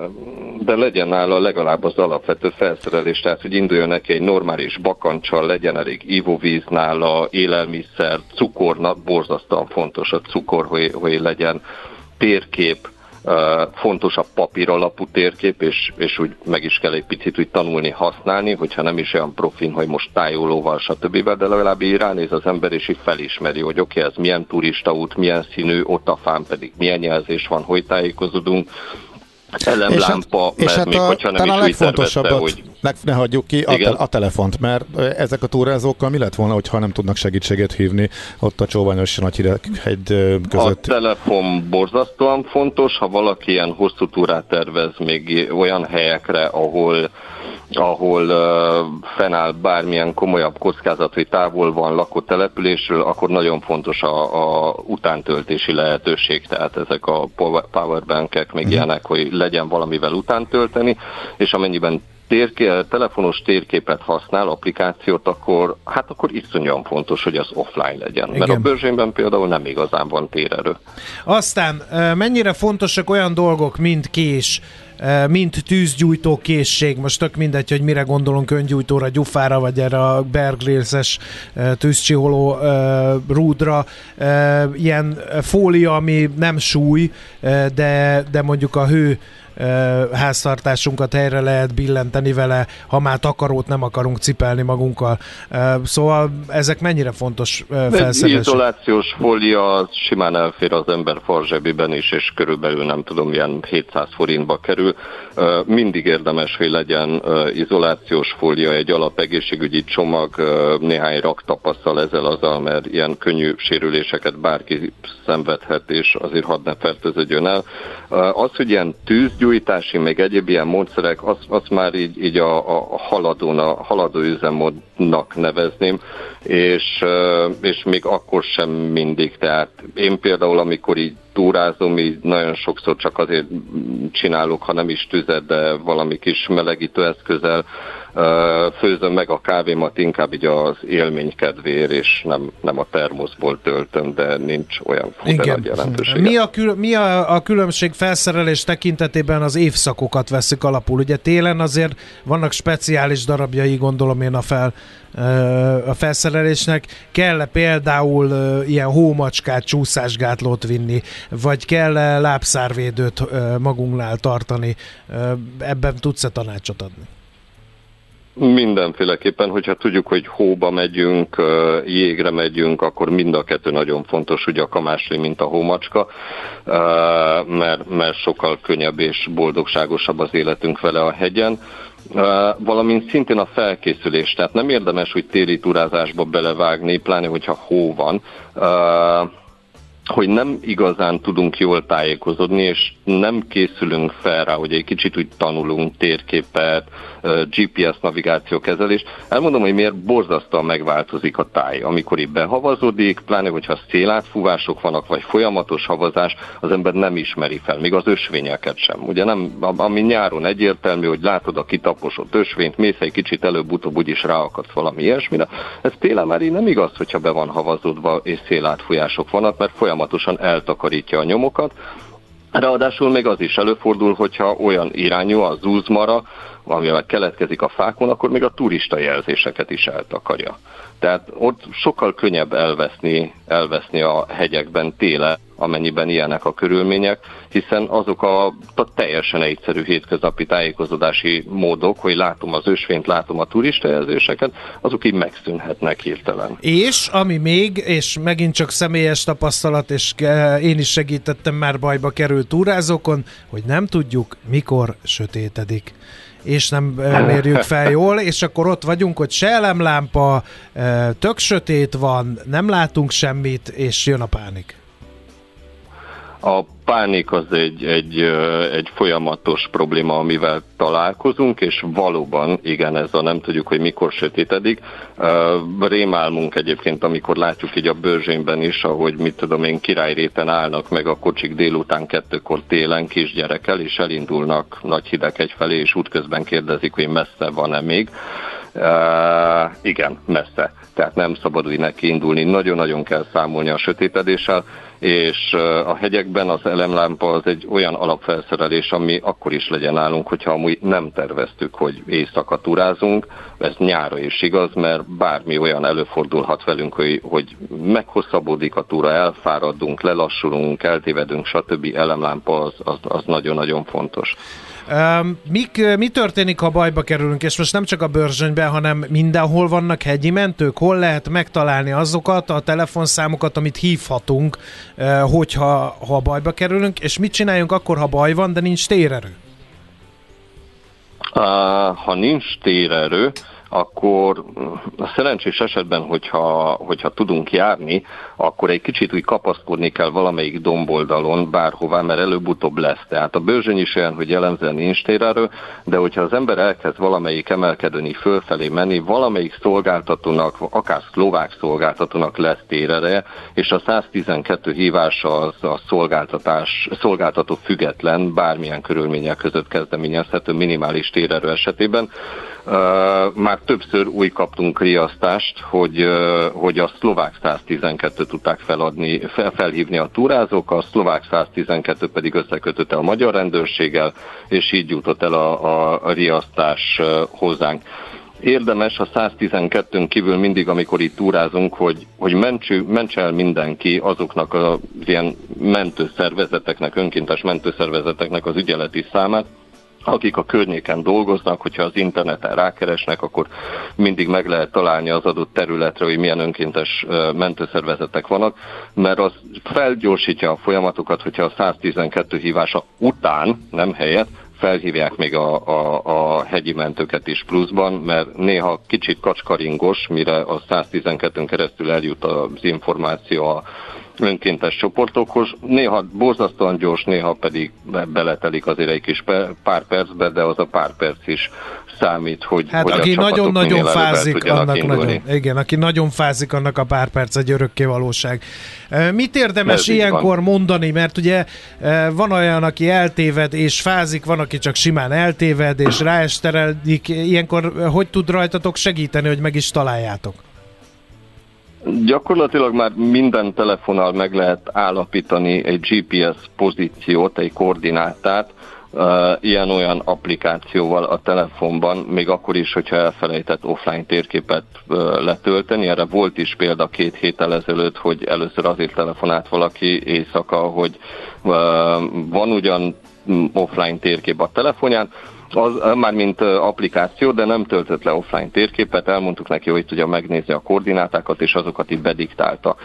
de legyen nála legalább az alapvető felszerelés, tehát hogy induljon neki egy normális bakancsal, legyen elég ivóvíz nála, élelmiszer, cukornak, borzasztóan fontos a cukor, hogy, hogy legyen térkép, fontos a papír alapú térkép, és, és úgy meg is kell egy picit úgy tanulni használni, hogyha nem is olyan profin, hogy most tájolóval, stb. De legalább így ránéz az ember, és így felismeri, hogy oké, okay, ez milyen turista út, milyen színű, ott a fán pedig milyen jelzés van, hogy tájékozódunk, elemlámpa, és hát, mert és még hát a, hogyha nem is a legfontosabbat, hogy... ne hagyjuk ki, a, te, a telefont, mert ezek a túrázókkal mi lett volna, hogyha nem tudnak segítséget hívni ott a csóványos egy között? A telefon borzasztóan fontos, ha valaki ilyen hosszú túrát tervez még olyan helyekre, ahol ahol fennáll bármilyen komolyabb kockázat, hogy távol van lakott településről, akkor nagyon fontos a, a utántöltési lehetőség, tehát ezek a powerbankek még mm. ilyenek, hogy legyen valamivel utántölteni, és amennyiben térké, telefonos térképet használ, applikációt, akkor hát akkor iszonyúan fontos, hogy az offline legyen. Igen. Mert a bőrzsényben például nem igazán van térerő. Aztán mennyire fontosak olyan dolgok, mint kés, mint tűzgyújtó készség, most tök mindegy, hogy mire gondolunk öngyújtóra, gyufára, vagy erre a berglélszes tűzcsiholó rúdra, ilyen fólia, ami nem súly, de, de mondjuk a hő háztartásunkat helyre lehet billenteni vele, ha már takarót nem akarunk cipelni magunkkal. Szóval ezek mennyire fontos felszerelések? Izolációs fólia simán elfér az ember farzsebiben is, és körülbelül nem tudom, ilyen 700 forintba kerül. Mindig érdemes, hogy legyen izolációs fólia, egy alapegészségügyi csomag, néhány rak tapasztal ezzel azzal, mert ilyen könnyű sérüléseket bárki szenvedhet, és azért hadd ne fertőződjön el. Az, hogy ilyen tűzgyújtó, gyújtási, meg egyéb ilyen módszerek, azt, azt már így, így a, a haladón, a haladó üzemmódnak nevezném, és, és még akkor sem mindig. Tehát én például, amikor így túrázom, így nagyon sokszor csak azért csinálok, ha nem is tüzet, de valami kis melegítő eszközzel főzöm meg a kávémat inkább így az élmény kedvéért, és nem, nem a termoszból töltöm, de nincs olyan nagy jelentősége. Mi a, kül- mi a, a különbség felszerelés tekintetében az évszakokat veszik alapul? Ugye télen azért vannak speciális darabjai, gondolom én a fel, a felszerelésnek, kell -e például ilyen hómacskát, csúszásgátlót vinni, vagy kell -e lábszárvédőt magunknál tartani, ebben tudsz-e tanácsot adni? Mindenféleképpen, hogyha tudjuk, hogy hóba megyünk, jégre megyünk, akkor mind a kettő nagyon fontos, ugye a kamásli, mint a hómacska, mert, mert sokkal könnyebb és boldogságosabb az életünk vele a hegyen. Valamint szintén a felkészülés, tehát nem érdemes, hogy téli turázásba belevágni, pláne hogyha hó van, hogy nem igazán tudunk jól tájékozódni, és nem készülünk fel rá, hogy egy kicsit úgy tanulunk térképet, GPS navigáció kezelés. Elmondom, hogy miért borzasztóan megváltozik a táj. Amikor itt behavazódik, pláne hogyha szélátfúvások vannak, vagy folyamatos havazás, az ember nem ismeri fel, még az ösvényeket sem. Ugye nem, ami nyáron egyértelmű, hogy látod a kitaposott ösvényt, mész egy kicsit előbb-utóbb úgyis ráakadsz valami ilyesmire. Ez télen már így nem igaz, hogyha be van havazódva és szélátfújások vannak, mert folyamatosan eltakarítja a nyomokat, Ráadásul még az is előfordul, hogyha olyan irányú az zúzmara, amivel keletkezik a fákon, akkor még a turista jelzéseket is eltakarja. Tehát ott sokkal könnyebb elveszni, elveszni a hegyekben téle, amennyiben ilyenek a körülmények, hiszen azok a, a teljesen egyszerű hétköznapi tájékozódási módok, hogy látom az ösvényt, látom a turistajelzéseket, azok így megszűnhetnek hirtelen. És ami még, és megint csak személyes tapasztalat, és én is segítettem már bajba került túrázókon, hogy nem tudjuk, mikor sötétedik és nem mérjük fel jól, és akkor ott vagyunk, hogy se elemlámpa, tök sötét van, nem látunk semmit, és jön a pánik. A pánik az egy, egy, egy folyamatos probléma, amivel találkozunk, és valóban, igen, ez a nem tudjuk, hogy mikor sötétedik. Rémálmunk egyébként, amikor látjuk így a bőrzsényben is, ahogy mit tudom én, királyréten állnak meg a kocsik délután kettőkor télen kisgyerekkel, és elindulnak nagy hideg egyfelé, és útközben kérdezik, hogy messze van-e még. Igen, messze. Tehát nem szabad úgy neki indulni. Nagyon-nagyon kell számolni a sötétedéssel és a hegyekben az elemlámpa az egy olyan alapfelszerelés, ami akkor is legyen nálunk, hogyha amúgy nem terveztük, hogy éjszaka turázunk, ez nyára is igaz, mert bármi olyan előfordulhat velünk, hogy, hogy meghosszabbodik a túra, elfáradunk, lelassulunk, eltévedünk, stb. elemlámpa az, az, az nagyon-nagyon fontos. Mik, mi történik, ha bajba kerülünk, és most nem csak a bőrzsönyben, hanem mindenhol vannak hegyi mentők? Hol lehet megtalálni azokat a telefonszámokat, amit hívhatunk, hogyha ha bajba kerülünk, és mit csináljunk akkor, ha baj van, de nincs térerő? Ha nincs térerő, akkor a szerencsés esetben, hogyha, hogyha tudunk járni, akkor egy kicsit úgy kapaszkodni kell valamelyik domboldalon bárhová, mert előbb-utóbb lesz. Tehát a bőzsöny is olyan, hogy jellemzően nincs térerő, de hogyha az ember elkezd valamelyik emelkedőni fölfelé menni, valamelyik szolgáltatónak, akár szlovák szolgáltatónak lesz térereje, és a 112 hívása az a szolgáltatás, szolgáltató független, bármilyen körülmények között kezdeményezhető minimális térerő esetében, már többször új kaptunk riasztást, hogy, hogy a szlovák 112 tudták feladni, fel, felhívni a túrázók, a szlovák 112 pedig összekötötte a magyar rendőrséggel, és így jutott el a, a, riasztás hozzánk. Érdemes a 112-ön kívül mindig, amikor itt túrázunk, hogy, hogy mentsü, mentse el mindenki azoknak az ilyen mentőszervezeteknek, önkéntes mentőszervezeteknek az ügyeleti számát, akik a környéken dolgoznak, hogyha az interneten rákeresnek, akkor mindig meg lehet találni az adott területre, hogy milyen önkéntes mentőszervezetek vannak, mert az felgyorsítja a folyamatokat, hogyha a 112 hívása után, nem helyett, felhívják még a, a, a hegyi mentőket is pluszban, mert néha kicsit kacskaringos, mire a 112-ön keresztül eljut az információ a önkéntes csoportokhoz. Néha borzasztóan gyors, néha pedig beletelik azért egy kis pár percbe, de az a pár perc is számít, hogy Hát hogy aki nagyon-nagyon fázik, annak indulni. nagyon, igen, aki nagyon fázik, annak a pár perc egy örökké valóság. Mit érdemes Ez ilyenkor mondani, mert ugye van olyan, aki eltéved és fázik, van, aki csak simán eltéved és ráesteredik. Ilyenkor hogy tud rajtatok segíteni, hogy meg is találjátok? Gyakorlatilag már minden telefonnal meg lehet állapítani egy GPS pozíciót, egy koordinátát, ilyen-olyan applikációval a telefonban, még akkor is, hogyha elfelejtett offline térképet letölteni. Erre volt is példa két héttel ezelőtt, hogy először azért telefonált valaki éjszaka, hogy van ugyan offline térkép a telefonján, az már mint applikáció, de nem töltött le offline térképet, elmondtuk neki, hogy tudja megnézni a koordinátákat, és azokat itt bediktálta.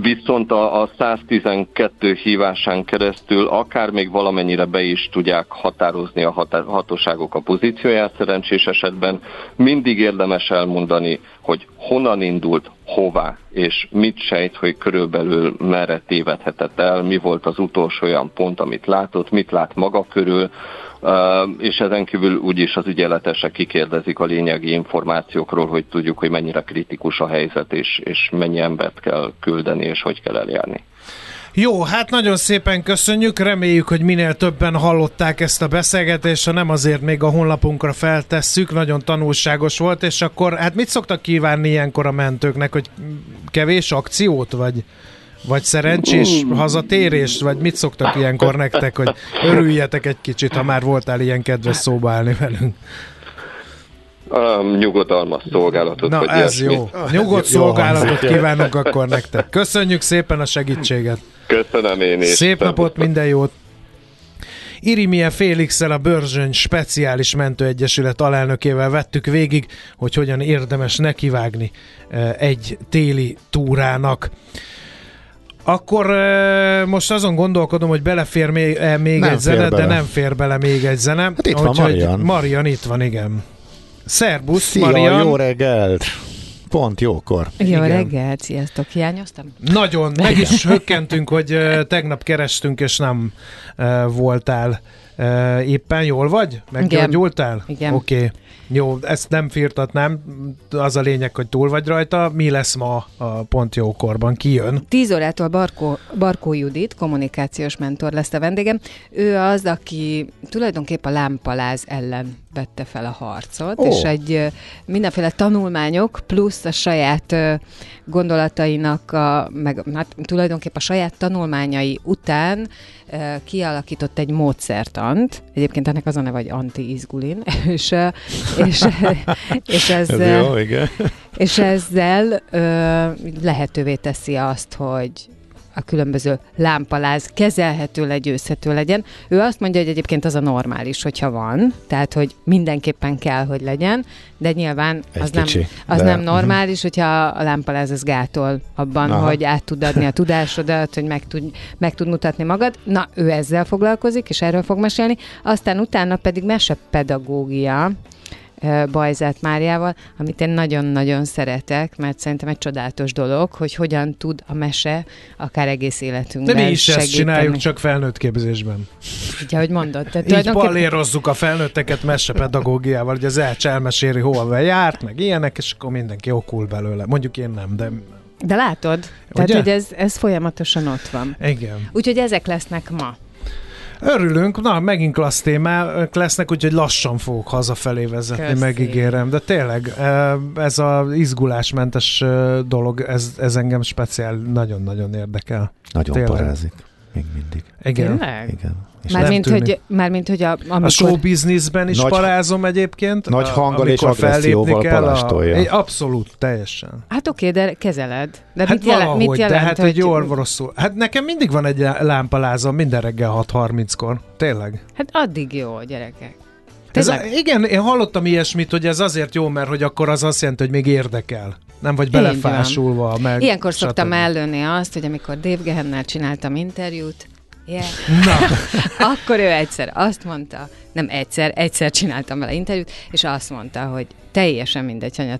Viszont a, a 112 hívásán keresztül akár még valamennyire be is tudják határozni a hatóságok a pozícióját szerencsés esetben. Mindig érdemes elmondani, hogy honnan indult, hová, és mit sejt, hogy körülbelül merre tévedhetett el, mi volt az utolsó olyan pont, amit látott, mit lát maga körül, és ezen kívül úgyis az ügyeletesek kikérdezik a lényegi információkról, hogy tudjuk, hogy mennyire kritikus a helyzet, és, és mennyi embert kell küldeni, és hogy kell eljárni. Jó, hát nagyon szépen köszönjük, reméljük, hogy minél többen hallották ezt a beszélgetést, ha nem azért még a honlapunkra feltesszük, nagyon tanulságos volt, és akkor hát mit szoktak kívánni ilyenkor a mentőknek, hogy kevés akciót, vagy, vagy szerencsés hazatérést, vagy mit szoktak ilyenkor nektek, hogy örüljetek egy kicsit, ha már voltál ilyen kedves szóba állni velünk? Um, nyugodalmas szolgálatot. Na vagy ez ilyesmit. jó. Nyugodt Jó szolgálatot hangzik. kívánunk akkor nektek. Köszönjük szépen a segítséget. Köszönöm én is. Szép napot, minden jót! Irimie Félixel a Börzsöny Speciális Mentőegyesület alelnökével vettük végig, hogy hogyan érdemes nekivágni eh, egy téli túrának. Akkor most azon gondolkodom, hogy belefér még, eh, még Nem egy zene, fér de bele. nem fér bele még egy zene. Hát itt van Úgyhogy Marian. Marian itt van, igen. Szerbusz, Szia, Marian. jó reggelt! Pont jókor. Jó Igen. reggelt, sziasztok, hiányoztam? Nagyon, meg is hökkentünk, hogy tegnap kerestünk, és nem voltál ö, éppen. Jól vagy? Meggyógyultál? Igen. Oké. Okay. Jó, ezt nem firtatnám, az a lényeg, hogy túl vagy rajta. Mi lesz ma a pont jókorban? Ki jön? 10 órától Barkó, Barkó Judit, kommunikációs mentor lesz a vendégem. Ő az, aki tulajdonképp a lámpaláz ellen vette fel a harcot, Ó. és egy mindenféle tanulmányok plusz a saját gondolatainak, a, meg hát tulajdonképp a saját tanulmányai után kialakított egy módszertant. Egyébként ennek az a neve, hogy anti-izgulin, és, és, és ez, Ez jó, igen. és ezzel lehetővé teszi azt, hogy a különböző lámpaláz kezelhető, legyőzhető legyen. Ő azt mondja, hogy egyébként az a normális, hogyha van, tehát, hogy mindenképpen kell, hogy legyen, de nyilván Egy az, nem, kicsi, az de- nem normális, hogyha a lámpaláz az gátol abban, Aha. Hogy át tud adni a tudásodat, hogy meg tud, meg tud mutatni magad. Na, ő ezzel foglalkozik, és erről fog mesélni. Aztán utána pedig mesepedagógia, Bajzát Máriával, amit én nagyon-nagyon szeretek, mert szerintem egy csodálatos dolog, hogy hogyan tud a mese akár egész De életünkben mi is ezt segíteni. csináljuk, csak felnőtt képzésben. Ugye, ahogy mondod. Tehát Így tulajdonképpen- a felnőtteket mesepedagógiával, hogy az Elcs elmeséli, hova járt, meg ilyenek, és akkor mindenki okul belőle. Mondjuk én nem, de De látod? Tehát, Ugye? hogy ez, ez folyamatosan ott van. igen. Úgyhogy ezek lesznek ma. Örülünk, na megint klassz témák lesznek, úgyhogy lassan fogok hazafelé vezetni, Köszi. megígérem. De tényleg, ez az izgulásmentes dolog, ez, ez engem speciál nagyon-nagyon érdekel. Nagyon Tényleg. parázik. Még mindig. Igen. Tényleg? Igen. Mármint, hogy, mármint, hogy a, A amikor... show businessben is Nagy- parázom egyébként. nagy a- hanggal és amikor agresszióval kell, a-. É, Abszolút, teljesen. Hát oké, de kezeled. De hát mit, jelent, valahogy, mit jelent, de hát hogy... egy jó orvosszul. Hát nekem mindig van egy lámpalázam minden reggel 6.30-kor. Tényleg. Hát addig jó, gyerekek. Ez, Tényleg? igen, én hallottam ilyesmit, hogy ez azért jó, mert hogy akkor az azt jelenti, hogy még érdekel. Nem vagy belefásulva. Meg Ilyenkor szoktam stb. ellőni azt, hogy amikor Dave Gehennel csináltam interjút, yeah, Na, akkor ő egyszer azt mondta, nem egyszer, egyszer csináltam vele interjút, és azt mondta, hogy teljesen mindegy, hogy